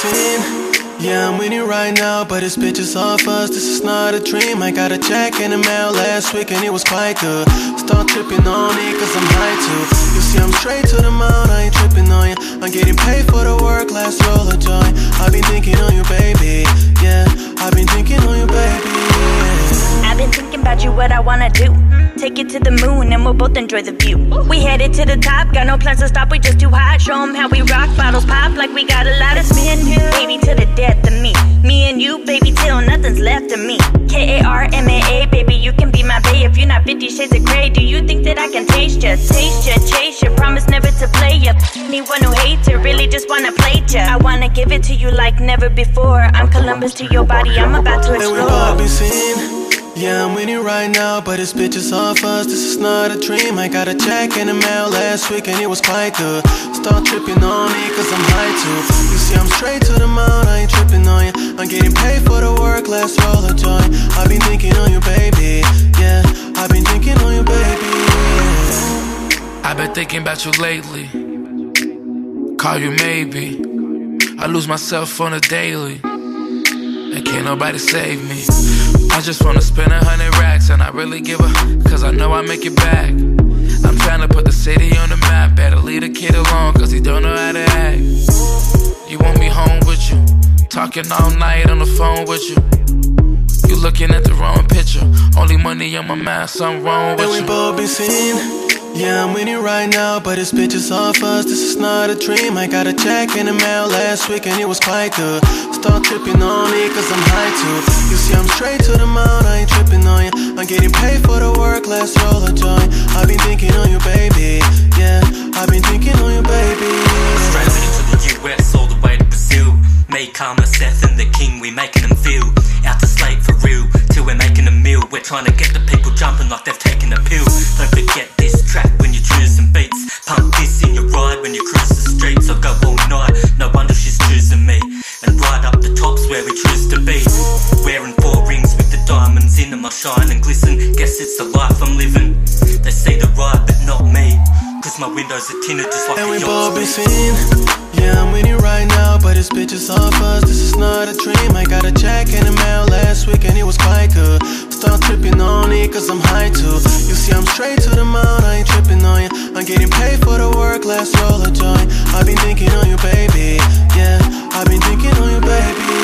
team yeah, I'm winning right now, but it's bitches off us. This is not a dream. I got a check in the mail last week and it was quite good. Start tripping on it, cause I'm high too. You see, I'm straight to the mount. I ain't tripping on ya. I'm getting paid for the work, last roll of joy. I've been thinking on you, baby. Yeah, I've been thinking on you, baby. Yeah. I've been thinking about you, what I wanna do. Take it to the moon and we'll both enjoy the view. We headed to the top, got no plans to stop, we just too hot. Show 'em how we rock, bottles pop like we got a lot of spin. Baby, to the death of me. Me and you, baby, till nothing's left of me. K A R M A A, baby, you can be my bae if you're not 50 shades of gray. Do you think that I can taste ya? Taste ya, chase ya, promise never to play ya. Anyone who hates it really just wanna play ya. I wanna give it to you like never before. I'm Columbus to your body, I'm about to explore. Yeah, I'm winning right now, but it's bitches off us. This is not a dream. I got a check in the mail last week and it was quite good. Start tripping on me cause I'm high too. You see, I'm straight to the mound, I ain't tripping on you. I'm getting paid for the work, let's roll a joint. I've been thinking on you, baby. Yeah, I've been thinking on you, baby. Yeah. I've been thinking about you lately. Call you maybe. I lose myself on a daily. And can't nobody save me. I just wanna spend a hundred racks and I really give a cause I know I make it back. I'm trying to put the city on the map. Better leave the kid alone cause he don't know how to act. You want me home with you. Talking all night on the phone with you. You looking at the wrong picture. Only money on my mind, something wrong with And we you. both been seen. Yeah, I'm winning right now, but it's bitches off us. This is not a dream. I got a check in the mail last week and it was quite good. Start tripping on me cause I'm high too. You see, I'm straight to the mound, I ain't tripping on you. I'm getting paid for the work, let's roll a joint. I've been thinking on you, baby. Yeah, I've been thinking on you, baby. Australia to the US, all the way to Brazil. Me, Karma, Seth, and the King, we making them feel out to slate for real. Till we're making a meal, we're trying to get the people jumping like they've tops where we choose to be. Wearing four rings with the diamonds in them, I shine and glisten. Guess it's the life I'm living. They see the ride, but not me. Cause my windows are tinted just like And a we both been seen. Yeah, I'm winning right now, but it's bitches off us. This is not a dream. I got a check in the mail last week and it was quite good. Start tripping on it cause I'm high too. You see, I'm straight to the mound, I ain't tripping on you. I'm getting paid for the work, let's roll a joint. I've been thinking on you, baby. Yeah, I've been thinking on you, baby.